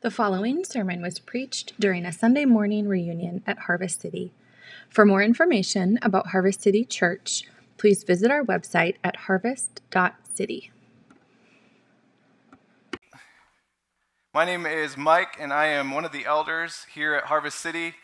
The following sermon was preached during a Sunday morning reunion at Harvest City. For more information about Harvest City Church, please visit our website at harvest.city. My name is Mike, and I am one of the elders here at Harvest City.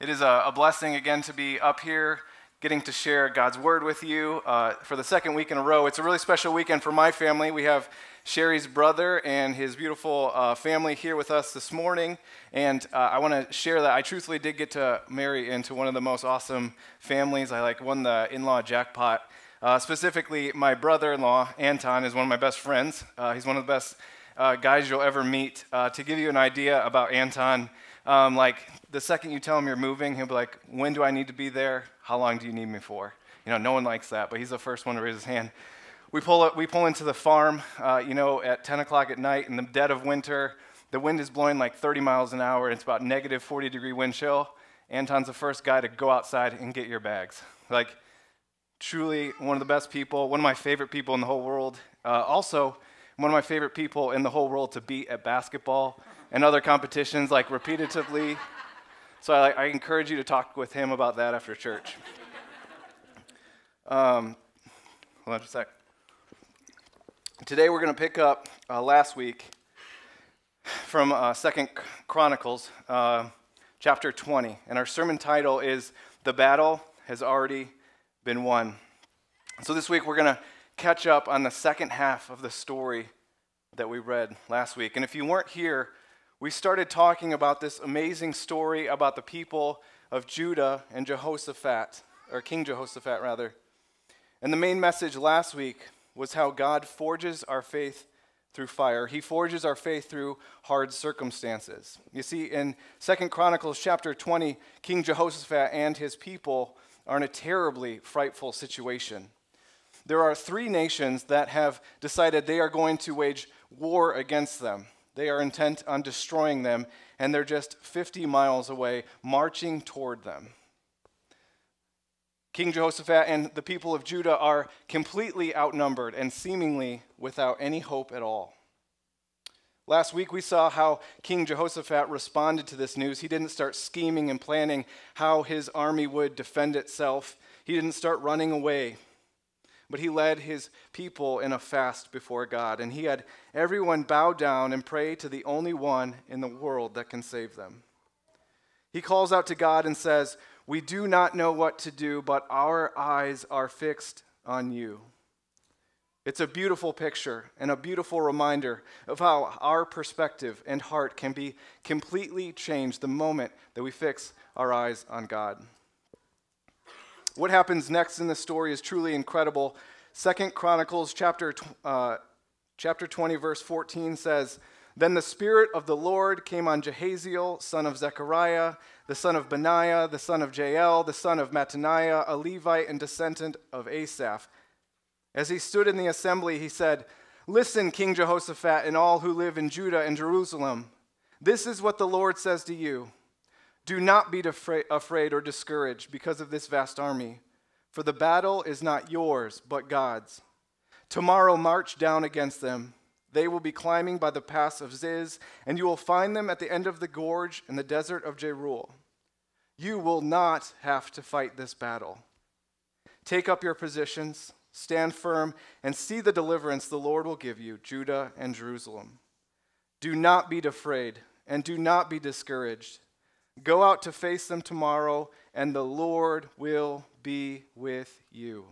It is a, blessing again to be up here getting to share God's word with you uh, for the second week in a row. It's a really special weekend for my family. We have Sherry's brother and his beautiful uh, family here with us this morning. And uh, I want to share that I truthfully did get to marry into one of the most awesome families. I like won the in law jackpot. Uh, specifically, my brother in law, Anton, is one of my best friends. Uh, he's one of the best uh, guys you'll ever meet. To give you an idea about Anton, um, like the second you tell him you're moving, he'll be like, When do I need to be there? How long do you need me for? You know, no one likes that, but he's the first one to raise his hand. We pull, we pull into the farm, uh, you know, at 10 o'clock at night in the dead of winter. The wind is blowing like 30 miles an hour. It's about negative 40 degree wind chill. Anton's the first guy to go outside and get your bags. Like, truly one of the best people, one of my favorite people in the whole world. Uh, also, one of my favorite people in the whole world to beat at basketball and other competitions, like repetitively. So I, I encourage you to talk with him about that after church. Um, hold on just a sec. Today we're going to pick up uh, last week from uh, Second Chronicles, uh, chapter 20, and our sermon title is "The Battle Has Already Been Won." So this week we're going to catch up on the second half of the story that we read last week. And if you weren't here, we started talking about this amazing story about the people of Judah and Jehoshaphat, or King Jehoshaphat rather. And the main message last week was how God forges our faith through fire. He forges our faith through hard circumstances. You see, in Second Chronicles chapter 20, King Jehoshaphat and his people are in a terribly frightful situation. There are three nations that have decided they are going to wage war against them. They are intent on destroying them, and they're just 50 miles away, marching toward them. King Jehoshaphat and the people of Judah are completely outnumbered and seemingly without any hope at all. Last week, we saw how King Jehoshaphat responded to this news. He didn't start scheming and planning how his army would defend itself, he didn't start running away. But he led his people in a fast before God, and he had everyone bow down and pray to the only one in the world that can save them. He calls out to God and says, we do not know what to do, but our eyes are fixed on you. It's a beautiful picture and a beautiful reminder of how our perspective and heart can be completely changed the moment that we fix our eyes on God. What happens next in the story is truly incredible. Second Chronicles chapter, uh, chapter 20, verse 14 says, Then the Spirit of the Lord came on Jahaziel, son of Zechariah, the son of Benaiah, the son of Jael, the son of Mattaniah, a Levite and descendant of Asaph. As he stood in the assembly, he said, Listen, King Jehoshaphat, and all who live in Judah and Jerusalem. This is what the Lord says to you Do not be afraid or discouraged because of this vast army, for the battle is not yours, but God's. Tomorrow march down against them. They will be climbing by the pass of Ziz, and you will find them at the end of the gorge in the desert of Jeruel. You will not have to fight this battle. Take up your positions, stand firm, and see the deliverance the Lord will give you, Judah and Jerusalem. Do not be afraid, and do not be discouraged. Go out to face them tomorrow, and the Lord will be with you.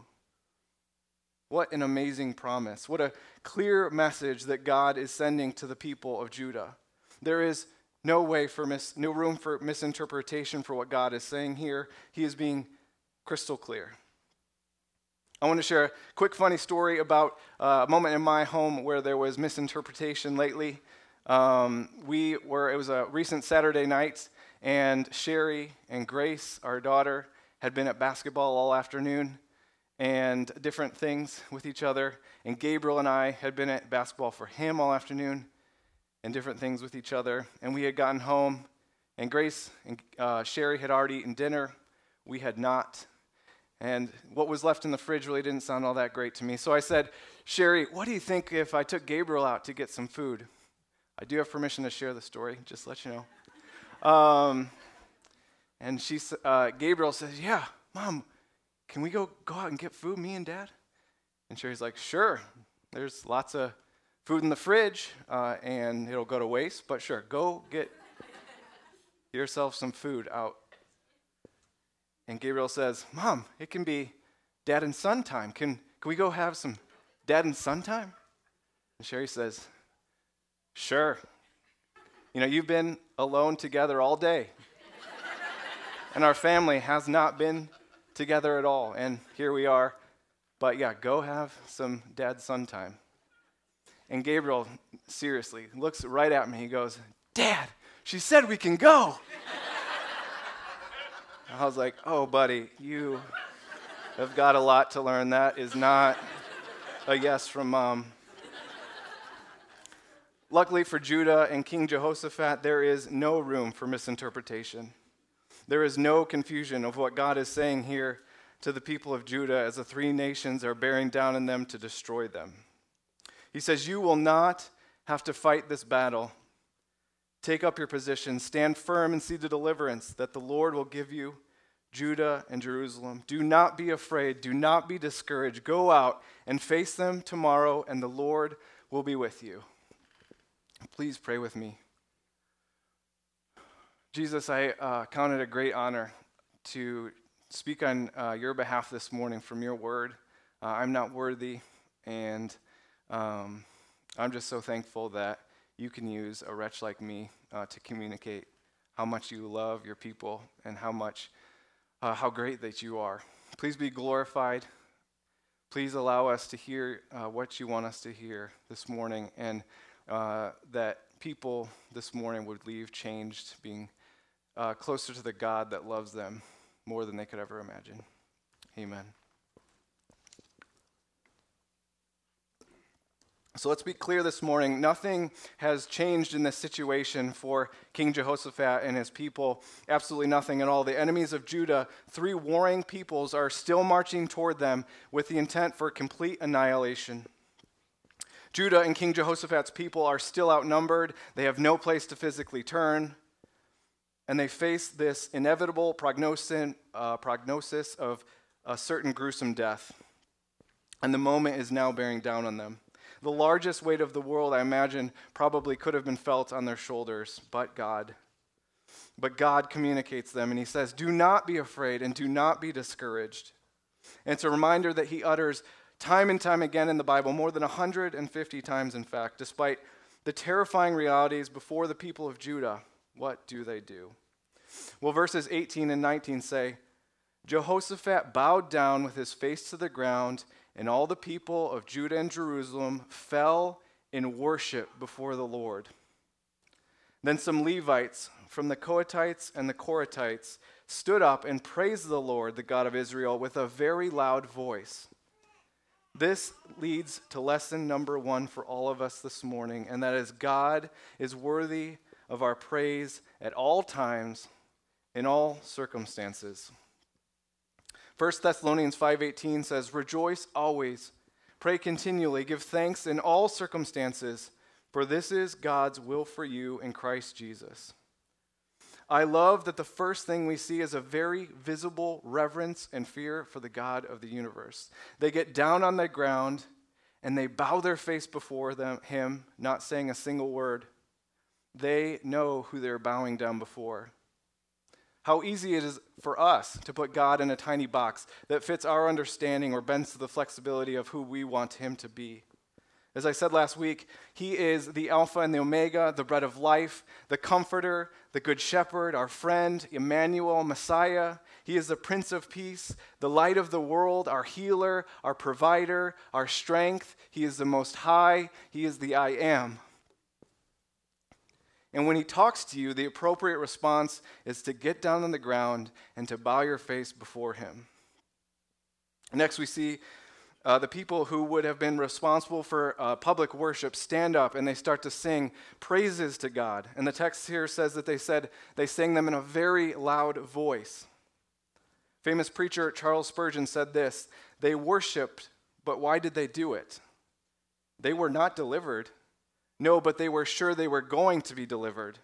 What an amazing promise. What a clear message that God is sending to the people of Judah. There is no way for mis- no room for misinterpretation for what God is saying here. He is being crystal clear. I want to share a quick funny story about uh, a moment in my home where there was misinterpretation lately. Um, we were it was a recent Saturday night, and Sherry and Grace, our daughter, had been at basketball all afternoon and different things with each other. And Gabriel and I had been at basketball for him all afternoon and different things with each other. And we had gotten home, and Grace and uh, Sherry had already eaten dinner. We had not. And what was left in the fridge really didn't sound all that great to me. So I said, Sherry, what do you think if I took Gabriel out to get some food? I do have permission to share the story, just let you know. Um, and she, uh, Gabriel says, Yeah, mom, can we go, go out and get food, me and dad? And Sherry's like, Sure. There's lots of food in the fridge, uh, and it'll go to waste, but sure, go get yourself some food out. And Gabriel says, Mom, it can be dad and son time. Can, can we go have some dad and son time? And Sherry says, Sure. You know, you've been alone together all day. and our family has not been together at all. And here we are. But yeah, go have some dad son time. And Gabriel, seriously, looks right at me. He goes, Dad, she said we can go. I was like, Oh, buddy, you have got a lot to learn. That is not a yes from mom. Luckily for Judah and King Jehoshaphat, there is no room for misinterpretation. There is no confusion of what God is saying here to the people of Judah as the three nations are bearing down on them to destroy them. He says, You will not have to fight this battle. Take up your position, stand firm, and see the deliverance that the Lord will give you, Judah and Jerusalem. Do not be afraid, do not be discouraged. Go out and face them tomorrow, and the Lord will be with you. Please pray with me. Jesus, I uh, count it a great honor to speak on uh, your behalf this morning from your word. Uh, I'm not worthy, and um, I'm just so thankful that you can use a wretch like me uh, to communicate how much you love your people and how much, uh, how great that you are. Please be glorified. Please allow us to hear uh, what you want us to hear this morning and uh, that people this morning would leave changed, being uh, closer to the God that loves them more than they could ever imagine. Amen. So let's be clear this morning. Nothing has changed in this situation for King Jehoshaphat and his people. Absolutely nothing at all. The enemies of Judah, three warring peoples, are still marching toward them with the intent for complete annihilation. Judah and King Jehoshaphat's people are still outnumbered. They have no place to physically turn. And they face this inevitable prognosis, uh, prognosis of a certain gruesome death. And the moment is now bearing down on them. The largest weight of the world, I imagine, probably could have been felt on their shoulders, but God. But God communicates them, and He says, Do not be afraid and do not be discouraged. And it's a reminder that He utters time and time again in the Bible, more than 150 times, in fact, despite the terrifying realities before the people of Judah. What do they do? Well, verses 18 and 19 say Jehoshaphat bowed down with his face to the ground, and all the people of Judah and Jerusalem fell in worship before the Lord. Then some Levites from the Kohathites and the Korahites stood up and praised the Lord, the God of Israel, with a very loud voice. This leads to lesson number one for all of us this morning, and that is God is worthy of our praise at all times, in all circumstances. 1 Thessalonians 5:18 says, "Rejoice always, pray continually, give thanks in all circumstances, for this is God's will for you in Christ Jesus." I love that the first thing we see is a very visible reverence and fear for the God of the universe. They get down on the ground and they bow their face before them, him, not saying a single word. They know who they're bowing down before. How easy it is for us to put God in a tiny box that fits our understanding or bends to the flexibility of who we want him to be. As I said last week, he is the Alpha and the Omega, the bread of life, the comforter, the good shepherd, our friend, Emmanuel, Messiah. He is the Prince of Peace, the light of the world, our healer, our provider, our strength. He is the Most High. He is the I am. And when he talks to you, the appropriate response is to get down on the ground and to bow your face before him. Next, we see uh, the people who would have been responsible for uh, public worship stand up and they start to sing praises to God. And the text here says that they said they sang them in a very loud voice. Famous preacher Charles Spurgeon said this They worshiped, but why did they do it? They were not delivered, No, but they were sure they were going to be delivered.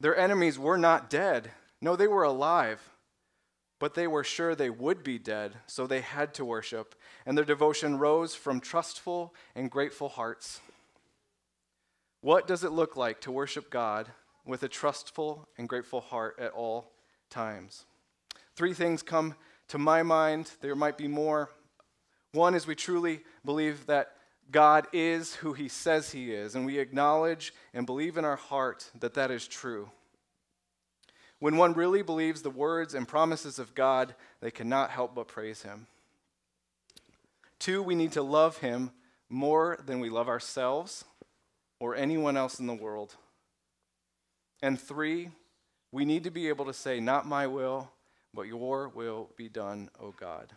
Their enemies were not dead. No, they were alive. But they were sure they would be dead, so they had to worship, and their devotion rose from trustful and grateful hearts. What does it look like to worship God with a trustful and grateful heart at all times? Three things come to my mind. There might be more. One is we truly believe that God is who he says he is, and we acknowledge and believe in our heart that that is true. When one really believes the words and promises of God, they cannot help but praise him. Two, we need to love him more than we love ourselves or anyone else in the world. And three, we need to be able to say, Not my will, but your will be done, O God.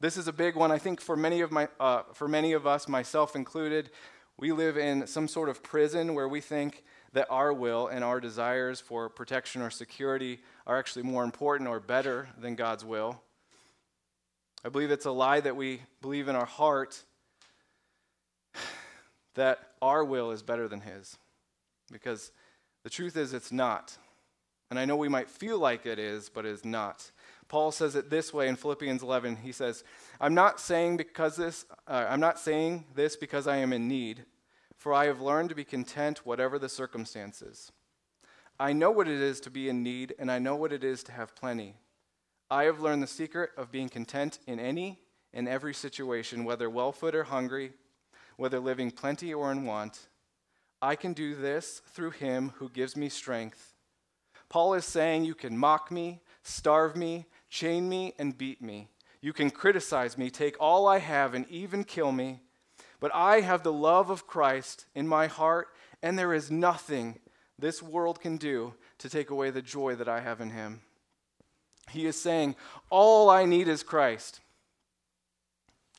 This is a big one. I think for many of my, uh, for many of us, myself included, we live in some sort of prison where we think that our will and our desires for protection or security are actually more important or better than God's will. I believe it's a lie that we believe in our heart that our will is better than His. Because the truth is, it's not. And I know we might feel like it is, but it is not. Paul says it this way in Philippians 11. He says, "I'm not saying because this uh, I'm not saying this because I am in need, for I have learned to be content whatever the circumstances. I know what it is to be in need, and I know what it is to have plenty. I have learned the secret of being content in any and every situation, whether well-fed or hungry, whether living plenty or in want. I can do this through him who gives me strength." Paul is saying you can mock me, starve me, chain me, and beat me. You can criticize me, take all I have, and even kill me. But I have the love of Christ in my heart, and there is nothing this world can do to take away the joy that I have in Him. He is saying, All I need is Christ.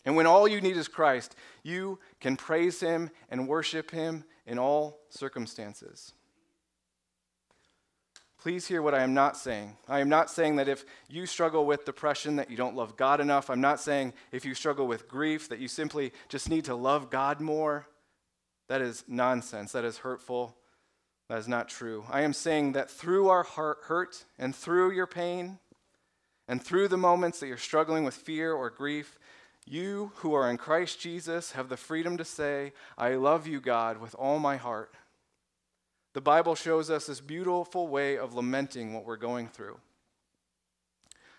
And when all you need is Christ, you can praise Him and worship Him in all circumstances. Please hear what I am not saying. I am not saying that if you struggle with depression that you don't love God enough. I'm not saying if you struggle with grief that you simply just need to love God more. That is nonsense. That is hurtful. That is not true. I am saying that through our heart hurt and through your pain and through the moments that you're struggling with fear or grief, you who are in Christ Jesus have the freedom to say, I love you, God, with all my heart. The Bible shows us this beautiful way of lamenting what we're going through.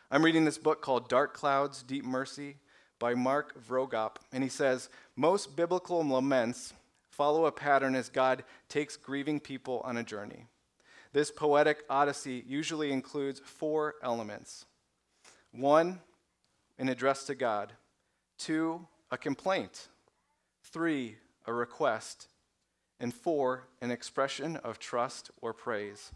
I'm reading this book called Dark Clouds, Deep Mercy by Mark Vroegop, and he says most biblical laments follow a pattern as God takes grieving people on a journey. This poetic odyssey usually includes four elements one, an address to God, two, a complaint, three, a request, and four, an expression of trust or praise.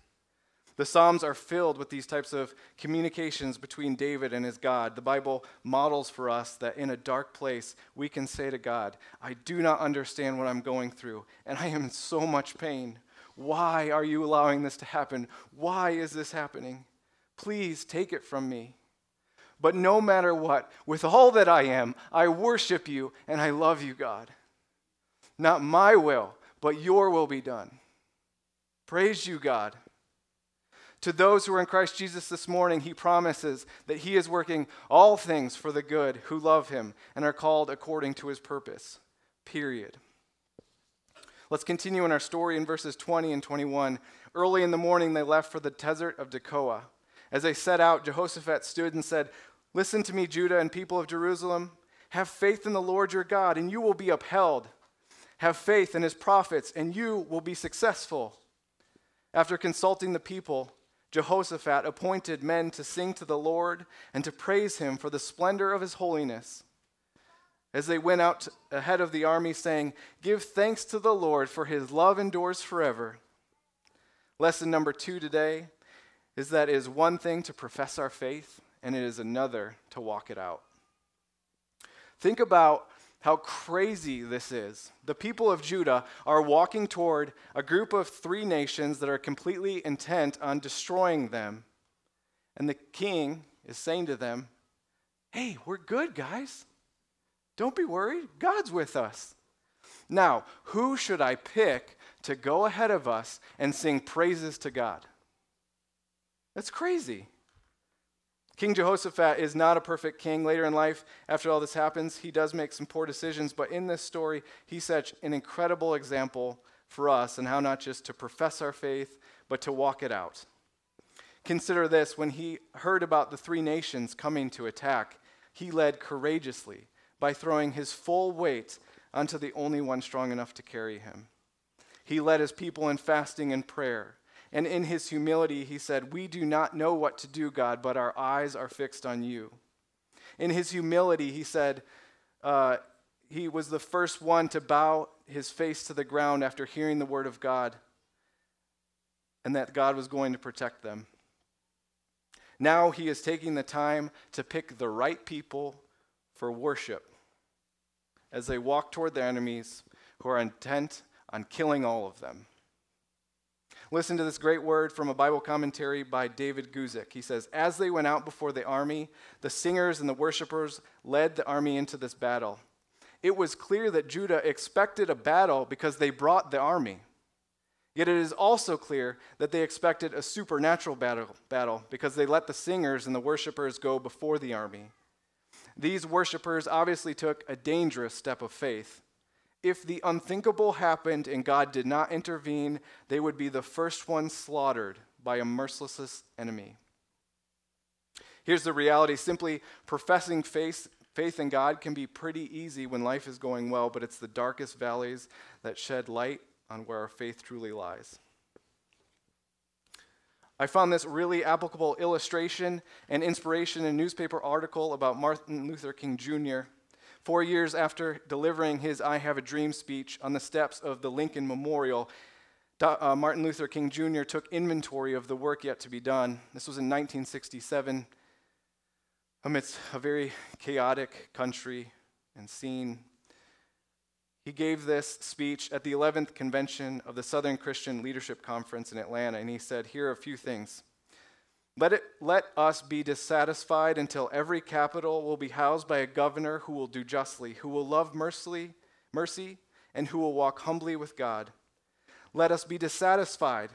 The Psalms are filled with these types of communications between David and his God. The Bible models for us that in a dark place, we can say to God, I do not understand what I'm going through, and I am in so much pain. Why are you allowing this to happen? Why is this happening? Please take it from me. But no matter what, with all that I am, I worship you and I love you, God. Not my will, but your will be done. Praise you, God. To those who are in Christ Jesus this morning, he promises that he is working all things for the good who love him and are called according to his purpose. Period. Let's continue in our story in verses 20 and 21. Early in the morning, they left for the desert of Tekoa. As they set out, Jehoshaphat stood and said, Listen to me, Judah and people of Jerusalem. Have faith in the Lord your God, and you will be upheld. Have faith in his prophets, and you will be successful. After consulting the people, Jehoshaphat appointed men to sing to the Lord and to praise him for the splendor of his holiness. As they went out ahead of the army, saying, Give thanks to the Lord, for his love endures forever. Lesson number two today is that it is one thing to profess our faith, and it is another to walk it out. Think about how crazy this is. The people of Judah are walking toward a group of three nations that are completely intent on destroying them. And the king is saying to them, Hey, we're good, guys. Don't be worried. God's with us. Now, who should I pick to go ahead of us and sing praises to God? That's crazy. King Jehoshaphat is not a perfect king. Later in life, after all this happens, he does make some poor decisions, but in this story, he's such an incredible example for us and how not just to profess our faith, but to walk it out. Consider this when he heard about the three nations coming to attack, he led courageously by throwing his full weight onto the only one strong enough to carry him. He led his people in fasting and prayer. And in his humility, he said, We do not know what to do, God, but our eyes are fixed on you. In his humility, he said, uh, he was the first one to bow his face to the ground after hearing the word of God and that God was going to protect them. Now he is taking the time to pick the right people for worship as they walk toward their enemies who are intent on killing all of them. Listen to this great word from a Bible commentary by David Guzik. He says, As they went out before the army, the singers and the worshipers led the army into this battle. It was clear that Judah expected a battle because they brought the army. Yet it is also clear that they expected a supernatural battle, battle because they let the singers and the worshipers go before the army. These worshipers obviously took a dangerous step of faith if the unthinkable happened and God did not intervene, they would be the first ones slaughtered by a merciless enemy. Here's the reality simply professing faith, faith in God can be pretty easy when life is going well, but it's the darkest valleys that shed light on where our faith truly lies. I found this really applicable illustration and inspiration in a newspaper article about Martin Luther King Jr. Four years after delivering his I Have a Dream speech on the steps of the Lincoln Memorial, uh, Martin Luther King Jr. took inventory of the work yet to be done. This was in 1967, amidst a very chaotic country and scene. He gave this speech at the 11th convention of the Southern Christian Leadership Conference in Atlanta, and he said, Here are a few things. Let, it, let us be dissatisfied until every capital will be housed by a governor who will do justly, who will love mercy, mercy, and who will walk humbly with God. Let us be dissatisfied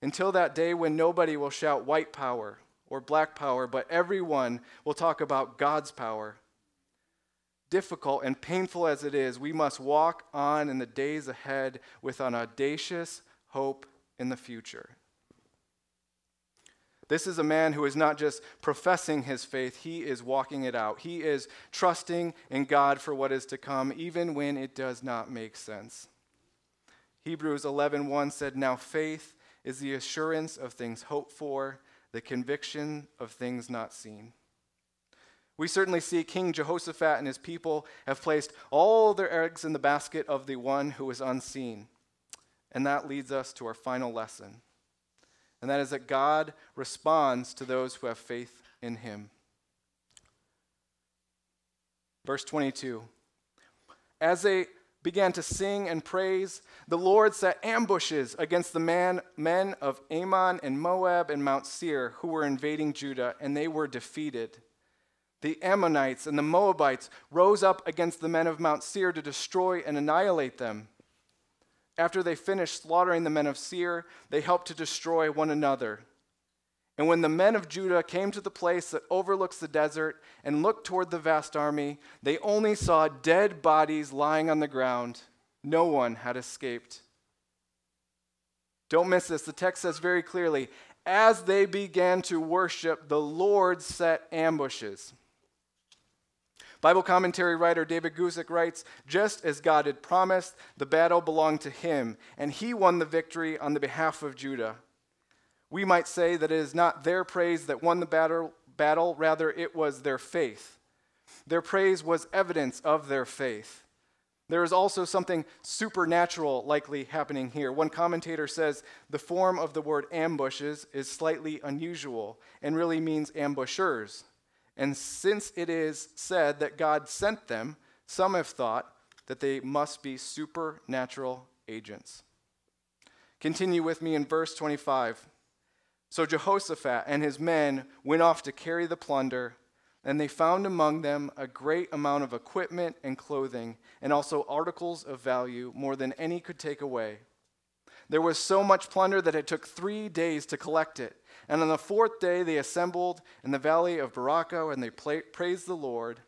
until that day when nobody will shout white power or black power, but everyone will talk about God's power. Difficult and painful as it is, we must walk on in the days ahead with an audacious hope in the future. This is a man who is not just professing his faith, he is walking it out. He is trusting in God for what is to come, even when it does not make sense. Hebrews 11:1 said, "Now faith is the assurance of things hoped for, the conviction of things not seen." We certainly see King Jehoshaphat and his people have placed all their eggs in the basket of the one who is unseen. And that leads us to our final lesson and that is that God responds to those who have faith in him. Verse 22 As they began to sing and praise, the Lord set ambushes against the man, men of Ammon and Moab and Mount Seir who were invading Judah, and they were defeated. The Ammonites and the Moabites rose up against the men of Mount Seir to destroy and annihilate them. After they finished slaughtering the men of Seir, they helped to destroy one another. And when the men of Judah came to the place that overlooks the desert and looked toward the vast army, they only saw dead bodies lying on the ground. No one had escaped. Don't miss this. The text says very clearly as they began to worship, the Lord set ambushes. Bible commentary writer David Guzik writes Just as God had promised, the battle belonged to him, and he won the victory on the behalf of Judah. We might say that it is not their praise that won the battle, battle rather, it was their faith. Their praise was evidence of their faith. There is also something supernatural likely happening here. One commentator says the form of the word ambushes is slightly unusual and really means ambushers. And since it is said that God sent them, some have thought that they must be supernatural agents. Continue with me in verse 25. So Jehoshaphat and his men went off to carry the plunder, And they found among them a great amount of equipment and clothing, and also articles of value, more than any could take away. There was so much plunder that it took three days to collect it. And on the fourth day, they assembled in the valley of Berachah, and they praised the Lord.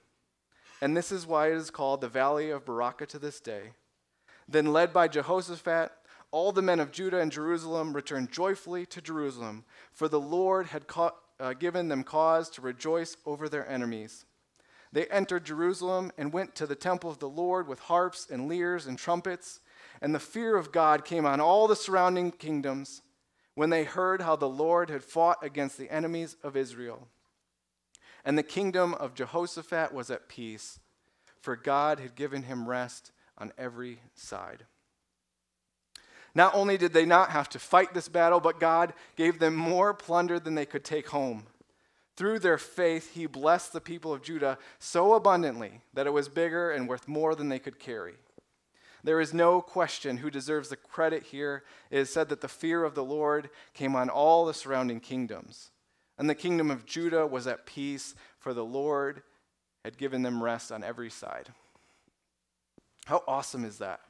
And this is why it is called the valley of Berachah to this day. Then, led by Jehoshaphat, all the men of Judah and Jerusalem returned joyfully to Jerusalem, for the Lord had ca- uh, given them cause to rejoice over their enemies. They entered Jerusalem and went to the temple of the Lord with harps and lyres and trumpets and the fear of God came on all the surrounding kingdoms when they heard how the Lord had fought against the enemies of Israel. And the kingdom of Jehoshaphat was at peace, for God had given him rest on every side. Not only did they not have to fight this battle, but God gave them more plunder than they could take home. Through their faith, he blessed the people of Judah so abundantly that it was bigger and worth more than they could carry. There is no question who deserves the credit here. It is said that the fear of the Lord came on all the surrounding kingdoms. And the kingdom of Judah was at peace, for the Lord had given them rest on every side. How awesome is that?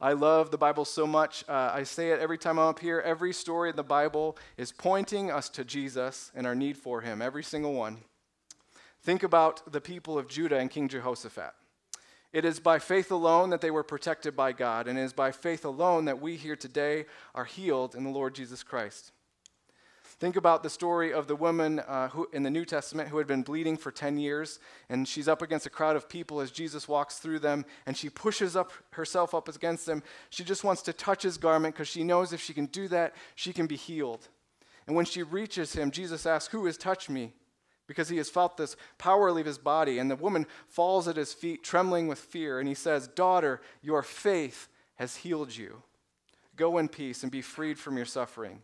I love the Bible so much. Uh, I say it every time I'm up here. Every story in the Bible is pointing us to Jesus and our need for him, every single one. Think about the people of Judah and King Jehoshaphat. It is by faith alone that they were protected by God, and it is by faith alone that we here today are healed in the Lord Jesus Christ. Think about the story of the woman uh, who, in the New Testament who had been bleeding for 10 years, and she's up against a crowd of people as Jesus walks through them, and she pushes up herself up against them. She just wants to touch his garment because she knows if she can do that, she can be healed. And when she reaches him, Jesus asks, Who has touched me? Because he has felt this power leave his body. And the woman falls at his feet, trembling with fear. And he says, Daughter, your faith has healed you. Go in peace and be freed from your suffering.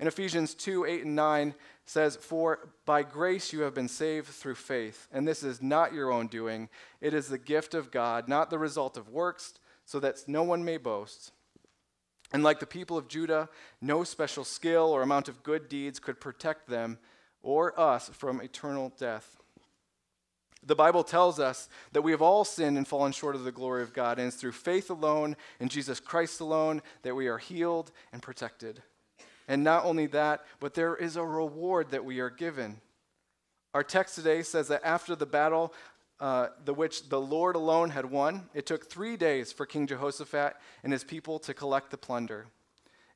In Ephesians 2 8 and 9 says, For by grace you have been saved through faith, and this is not your own doing. It is the gift of God, not the result of works, so that no one may boast. And like the people of Judah, no special skill or amount of good deeds could protect them or us from eternal death. The Bible tells us that we have all sinned and fallen short of the glory of God, and it's through faith alone in Jesus Christ alone that we are healed and protected. And not only that, but there is a reward that we are given. Our text today says that after the battle, uh, the which the Lord alone had won, it took three days for King Jehoshaphat and his people to collect the plunder.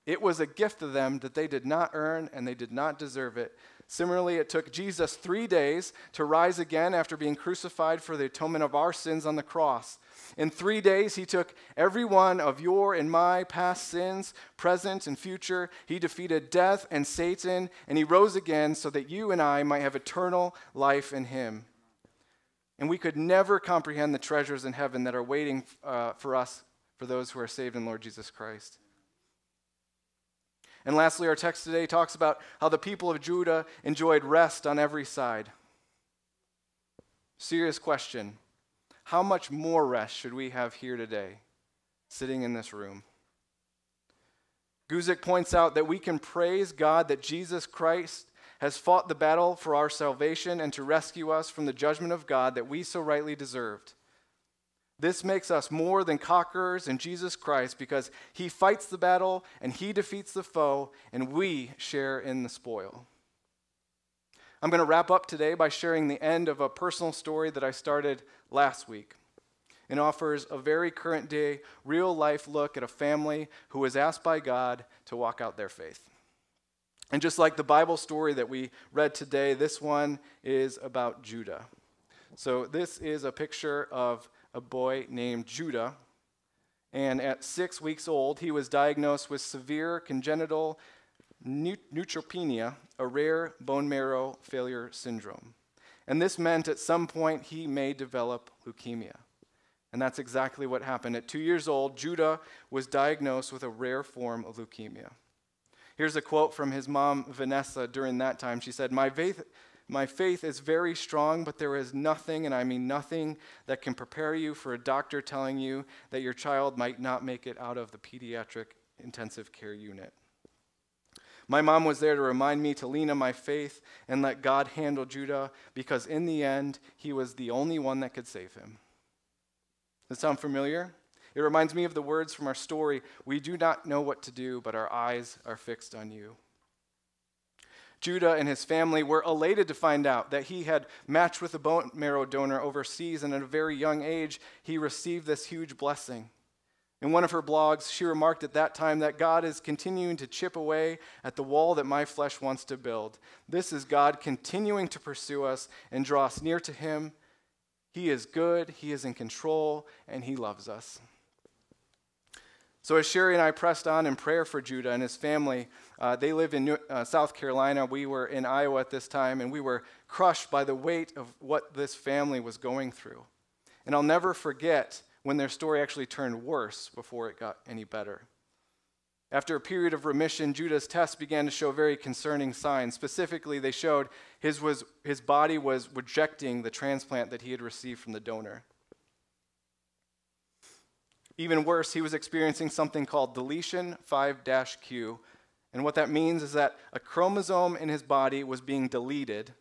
It was a gift to them that they did not earn and they did not deserve it, Similarly, it took Jesus three days to rise again after being crucified for the atonement of our sins on the cross. In three days, he took every one of your and my past sins, present and future. He defeated death and Satan, and he rose again so that you and I might have eternal life in him. And we could never comprehend the treasures in heaven that are waiting uh, for us, for those who are saved in Lord Jesus Christ. And lastly, our text today talks about how the people of Judah enjoyed rest on every side. Serious question How much more rest should we have here today, sitting in this room? Guzik points out that we can praise God that Jesus Christ has fought the battle for our salvation and to rescue us from the judgment of God that we so rightly deserved. This makes us more than conquerors in Jesus Christ because he fights the battle and he defeats the foe, and we share in the spoil. I'm going to wrap up today by sharing the end of a personal story that I started last week. It offers a very current day, real life look at a family who was asked by God to walk out their faith. And just like the Bible story that we read today, this one is about Judah. So, this is a picture of a boy named Judah. And at six weeks old, he was diagnosed with severe congenital neutropenia, a rare bone marrow failure syndrome. And this meant at some point he may develop leukemia. And that's exactly what happened. At two years old, Judah was diagnosed with a rare form of leukemia. Here's a quote from his mom, Vanessa, during that time. She said, My faith, my faith is very strong, but there is nothing, and I mean nothing, that can prepare you for a doctor telling you that your child might not make it out of the pediatric intensive care unit. My mom was there to remind me to lean on my faith and let God handle Judah because in the end, he was the only one that could save him. Does that sound familiar? It reminds me of the words from our story We do not know what to do, but our eyes are fixed on you. Judah and his family were elated to find out that he had matched with a bone marrow donor overseas, and at a very young age, he received this huge blessing. In one of her blogs, she remarked at that time that God is continuing to chip away at the wall that my flesh wants to build. This is God continuing to pursue us and draw us near to Him. He is good, He is in control, and He loves us. So, as Sherry and I pressed on in prayer for Judah and his family, uh, they live in New, uh, South Carolina. We were in Iowa at this time, and we were crushed by the weight of what this family was going through. And I'll never forget when their story actually turned worse before it got any better. After a period of remission, Judah's tests began to show very concerning signs. Specifically, they showed his, was, his body was rejecting the transplant that he had received from the donor. Even worse, he was experiencing something called deletion 5 Q. And what that means is that a chromosome in his body was being deleted,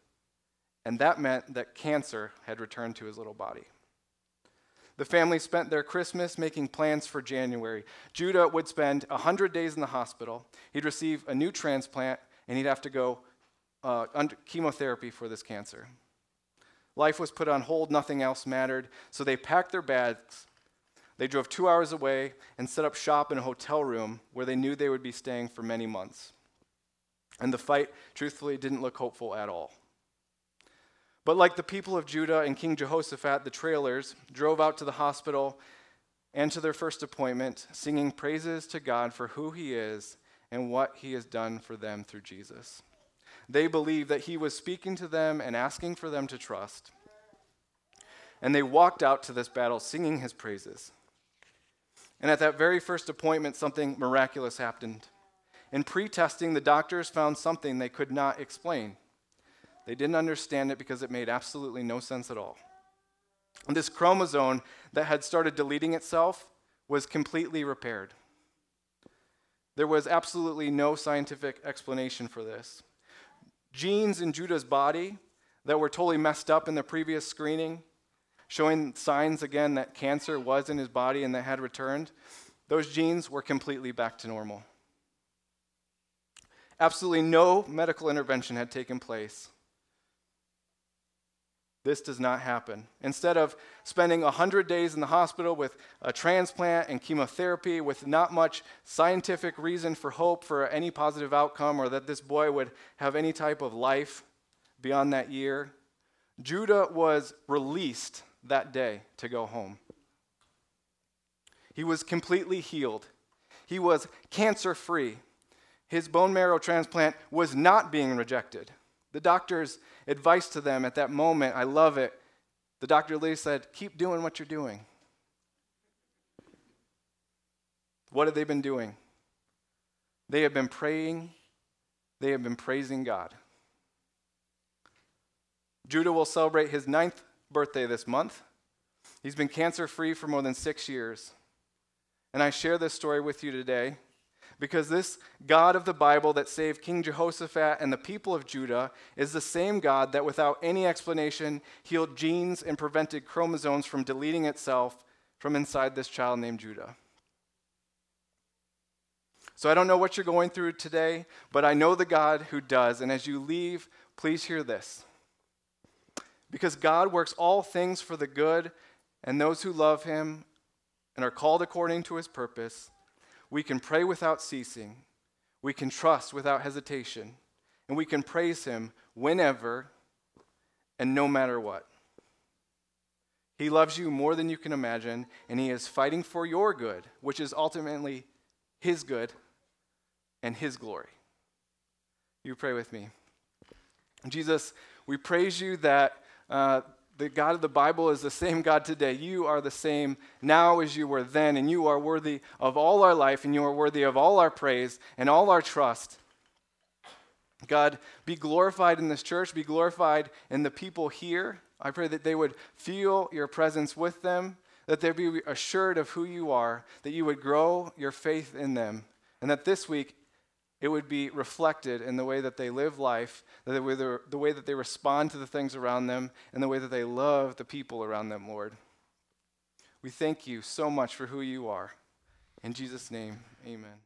and that meant that cancer had returned to his little body. The family spent their Christmas making plans for January. Judah would spend 100 days in the hospital. He'd receive a new transplant, and he'd have to go uh, under chemotherapy for this cancer. Life was put on hold, nothing else mattered, so they packed their bags they drove two hours away and set up shop in a hotel room where they knew they would be staying for many months. And the fight, truthfully, didn't look hopeful at all. But like the people of Judah and King Jehoshaphat, the trailers drove out to the hospital and to their first appointment, singing praises to God for who He is and what He has done for them through Jesus. They believed that He was speaking to them and asking for them to trust. And they walked out to this battle singing His praises. And at that very first appointment, something miraculous happened. In pre testing, the doctors found something they could not explain. They didn't understand it because it made absolutely no sense at all. And this chromosome that had started deleting itself was completely repaired. There was absolutely no scientific explanation for this. Genes in Judah's body that were totally messed up in the previous screening showing signs again that cancer was in his body and that had returned, those genes were completely back to normal. Absolutely no medical intervention had taken place. This does not happen. Instead of spending 100 days in the hospital with a transplant and chemotherapy with not much scientific reason for hope for any positive outcome or that this boy would have any type of life beyond that year, Judah was released that day to go home. He was completely healed. He was cancer free. His bone marrow transplant was not being rejected. The doctor's advice to them at that moment, I love it. The doctor literally said, Keep doing what you're doing. What have they been doing? They have been praying, they have been praising God. Judah will celebrate his ninth birthday this month. He's been cancer free for more than six years. And I share this story with you today because this God of the Bible that saved King Jehoshaphat and the people of Judah is the same God that, without any explanation, healed genes and prevented chromosomes from deleting itself from inside this child named Judah. So I don't know what you're going through today, but I know the God who does. And as you leave, please hear this. Because God works all things for the good and those who love him and are called according to his purpose, we can pray without ceasing, we can trust without hesitation, and we can praise him whenever and no matter what. He loves you more than you can imagine, and he is fighting for your good, which is ultimately his good and his glory. You pray with me. Jesus, we praise you that uh, the God of the Bible is the same God today. You are the same now as you were then, and you are worthy of all our life, and you are worthy of all our praise and all our trust. God, be glorified in this church, be glorified in the people here. I pray that they would feel your presence with them, that they be assured of who you are, that you would grow your faith in them, and that this week, it would be reflected in the way that they live life, the way, that they respond to the things around them, and the way that they love the people around them, Lord. We thank you so much for who you are. In Jesus' name, amen.